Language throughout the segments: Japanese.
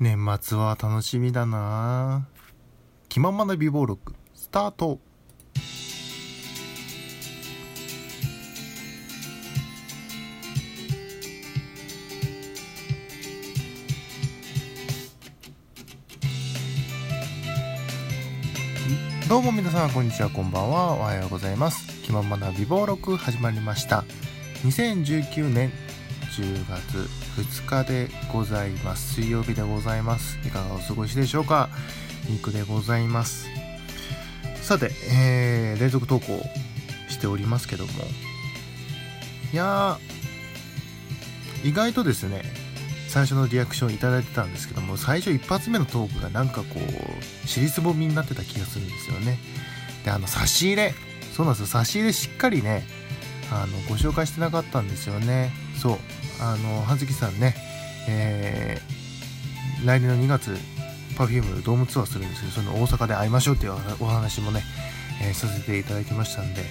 年末は楽しみだな。気ままな美貌録スタート。どうも皆さんこんにちはこんばんは。おはようございます。気ままな美貌録始まりました。2019年10月2日でございます。水曜日でございます。いかがお過ごしでしょうか？肉でございます。さて、えー、連続投稿しておりますけども。いやー意外とですね最初のリアクションいただいてたんですけども最初一発目のトークがなんかこう尻すぼみになってた気がするんですよね。であの差し入れ。そうなんですよ。差し入れしっかりねあのご紹介してなかったんですよね。そう。あの葉月さんね、えー、来年の2月 Perfume ドームツアーするんですけどその大阪で会いましょうっていうお話もね、えー、させていただきましたんで、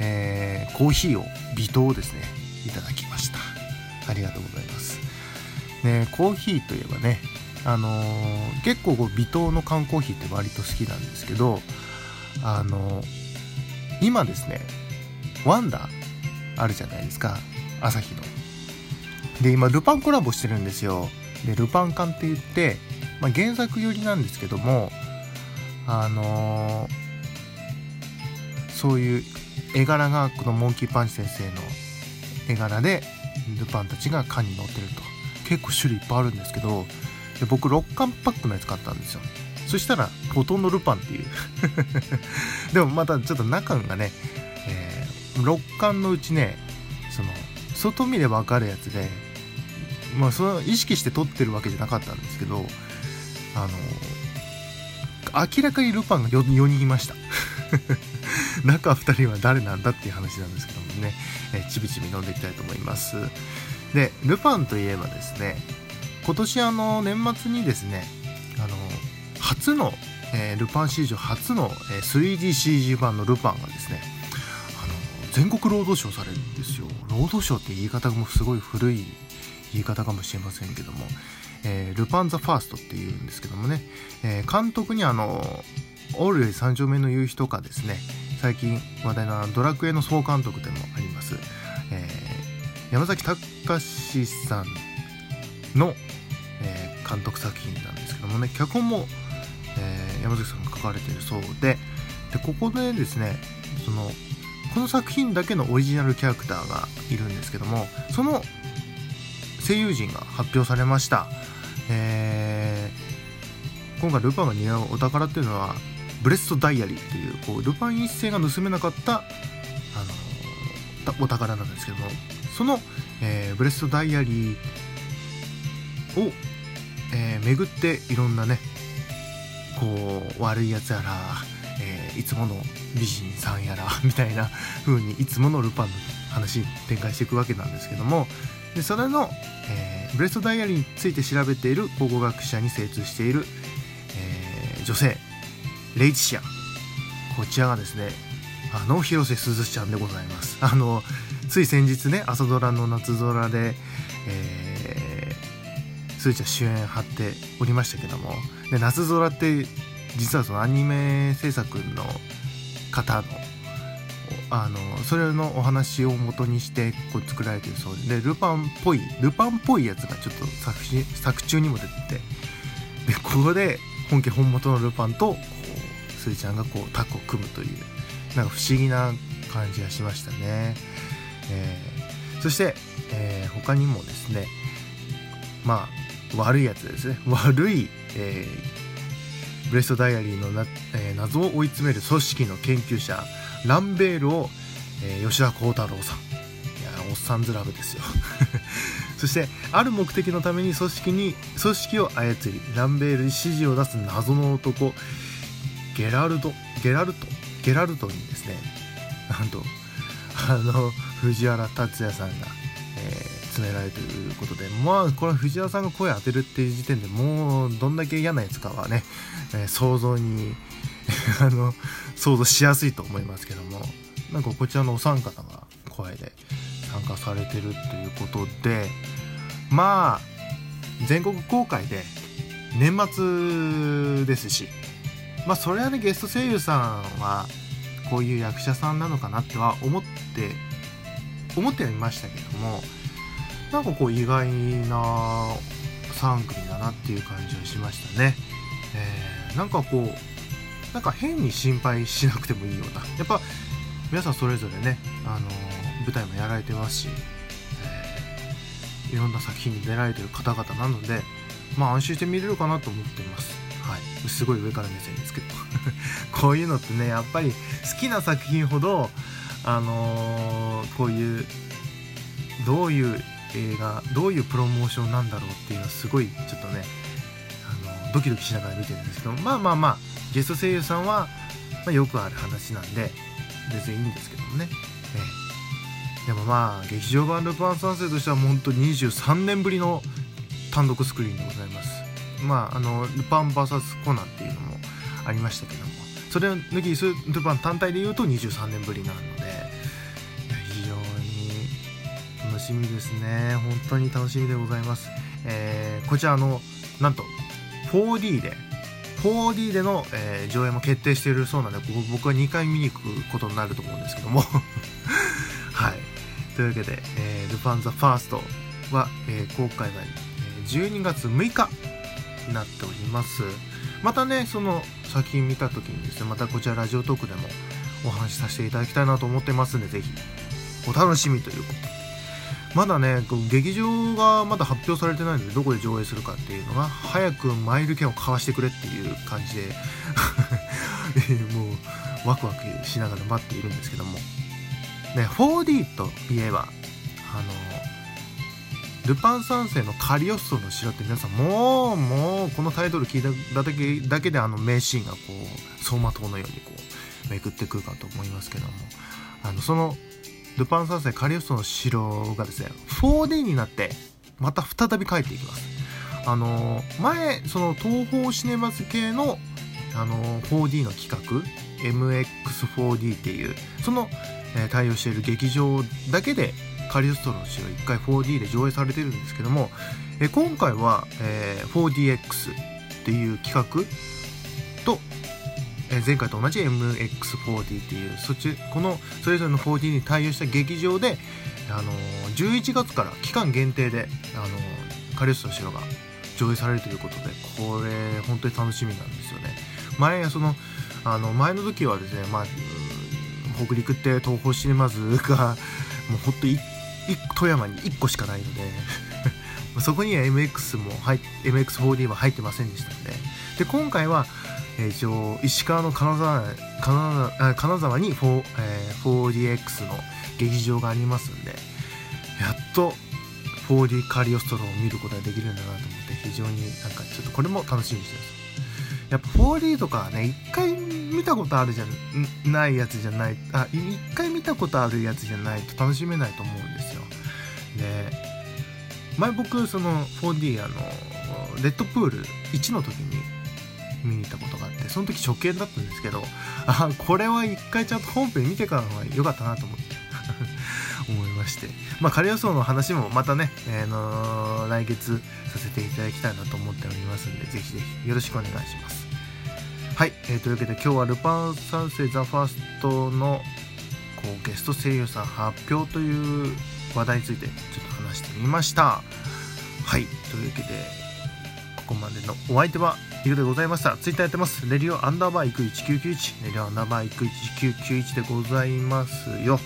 えー、コーヒーを微糖ですねいただきました。ありがとうございます。ねコーヒーといえばねあのー、結構こう微糖の缶コーヒーって割と好きなんですけどあの、今ですねワンダーあるじゃないですか朝日の。で今ルパンコラボしてるんですよ。でルパン缶って言って、まあ、原作寄りなんですけどもあのー、そういう絵柄がこのモンキーパンチ先生の絵柄でルパンたちが缶に乗ってると。結構種類いっぱいあるんですけどで僕6巻パックのやつ買ったんですよ。そしたらほとんどルパンっていう。でもまたちょっと中がね、えー、6巻のうちねその外見で分かるやつでまあその意識して撮ってるわけじゃなかったんですけどあの明らかにルパンが 4, 4人いました。中2人は誰なんだっていう話なんですけどもね、えちびちび飲んでいきたいと思います。でルパンといえばですね今年あの年末にですねあの初の、えー、ルパン史上初の、え 3DCG 版のルパンがですねあの全国労働省されるんですよ。労働省って言い方もすごい古い言い方かもしれませんけども、えー、ルパン・ザ・ファーストっていうんですけどもね、えー、監督にあのオールより三丁目の夕日とかですね最近話題なドラクエの総監督でもあります、えー、山崎隆さんの、え、監督作品なんですけどもね脚本も、え、山崎さんが書かれているそうででここでですねそのこの作品だけのオリジナルキャラクターがいるんですけどもその声優陣が発表されました、えー、今回ルパンが似合うお宝っていうのはブレストダイアリーっていうこうルパン一世が盗めなかったあのお宝なんですけどもその、えー、ブレストダイアリーを、えー、巡っていろんなねこう悪いやつやら、えー、いつもの美人さんやらみたいな風にいつものルパンの話展開していくわけなんですけどもでそれの、えー、ブレストダイアリーについて調べている考古学者に精通している、えー、女性レイチシア。こちらがですねあの広瀬すずちゃんでございます。あのつい先日ね朝ドラの夏空で、えー、すずちゃん主演張っておりましたけどもで夏空って実はそのアニメ制作の方のあのそれのお話を元にしてこう作られてるそうでルパンっぽいルパンっぽいやつがちょっと作作中にも出ててでここで本家本元のルパンとこうスイちゃんがこうタッグを組むというなんか不思議な感じがしましたね、えー、そして、えー、他にもですねまあ悪いやつですね。悪い、えー、ブレストダイアリーのな、えー、謎を追い詰める組織の研究者ランベールを、えー、吉田鋼太郎さん。いやおっさんずラブですよ。そしてある目的のために組織に組織を操りランベールに指示を出す謎の男ゲラルドゲラルトゲラルトにですねなんとあの藤原竜也さんが、えー、詰められていることでまあこれ藤原さんが声当てるっていう時点でもうどんだけ嫌なやつかはね、えー、想像に あの想像しやすいと思いますけども。なんかこちらのお三方が声で参加されてるっていうことでまあ全国公開で年末ですしまあそれはねゲスト声優さんはこういう役者さんなのかなっては思って思ってはいましたけどもなんかこう意外な3組だなっていう感じはしましたね、えー、なんかこうなんか変に心配しなくてもいいような。やっぱ皆さんそれぞれね、あの舞台もやられてますし、えー、いろんな作品に出られてる方々なのでまあ安心して見れるかなと思っています。はい。すごい上から目線ですけど こういうのってねやっぱり好きな作品ほどあのー、こういうどういう映画どういうプロモーションなんだろうっていうのはすごいちょっとねあのドキドキしながら見てるんですけどまあまあまあゲスト声優さんは、まあ、よくある話なんで全然いいんですけどもね、ええ、でもまあ劇場版「ルパン三世」としてはもうほんと23年ぶりの単独スクリーンでございます。まああのルパン VS コナンっていうのもありましたけども。それを抜きにルパン単体で言うと23年ぶりなので非常に楽しみですね。本当に楽しみでございます、えー、こちらのなんと 4D で 4D での、えー、上映も決定しているそうなので僕は2回見に行くことになると思うんですけども。はい。というわけで、えー、ルパン・ザ・ファーストは、えー、公開が12月6日になっております。またねその作品見た時にですねまたこちらラジオトークでもお話しさせていただきたいなと思ってますんで是非お楽しみということで。まだね劇場がまだ発表されてないのでどこで上映するかっていうのが早くマイル券を買わしてくれっていう感じで もうワクワクしながら待っているんですけども。ね 4D といえばあのルパン三世のカリオストの城って皆さんもうもうこのタイトル聞いただけだけであの名シーンがこう走馬灯のようにこうめくってくるかと思いますけども。あのそのルパン三世カリオストの城がですね 4D になってまた再び帰っていきます。あの前その東宝シネマズ系のあの 4D の企画 MX4D っていうその、え、対応している劇場だけでカリオストロの城1回 4D で上映されてるんですけども、え、今回は、え、4DX っていう企画前回と同じ MX4D っていうそっちこのそれぞれの 4D に対応した劇場で、あの11月から期間限定で、あのカリオスの城が上映されるということでこれ本当に楽しみなんですよね。前そのあの前の時はですね、まあ、北陸って東宝シネマズが もうほんと富山に1個しかないので そこには MX も入 MX4D は入ってませんでしたので。で今回はえ一応石川の金沢金沢金沢に4、えー、4DX の劇場がありますんでやっと 4D カリオストロを見ることができるんだなと思って非常になんかちょっとこれも楽しみにしてます。やっぱ 4D とかはね一回見たことあるじゃないやつじゃないあ一回見たことあるやつじゃないと楽しめないと思うんですよ。で前僕その 4D あのレッドプール1の時に見に行ったことがあってその時初見だったんですけどあこれは一回ちゃんと本編見てからの方が良かったなと思って 思いまして。まあ仮予想の話もまたね、えー、の、来月させていただきたいなと思っておりますんでぜひぜひよろしくお願いします。はい、えー、というわけで今日はルパン三世ザ・ファーストのこうゲスト声優さん発表という話題についてちょっと話してみました。はいというわけでここまでのお相手はいうことでございました。ツイッターやってます。レディオアンダーバーイク1991。レディオアンダーバーイク1991でございますよ。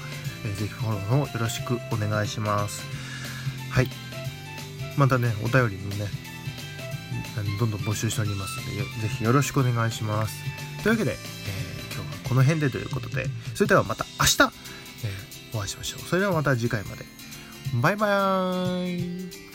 えー、ぜひフォローのよろしくお願いします。はい。またね、お便りもね、どんどん募集しておりますので、ぜひよろしくお願いします。というわけで、えー、今日はこの辺でということで、それではまた明日、えー、お会いしましょう。それではまた次回まで。バイバーイ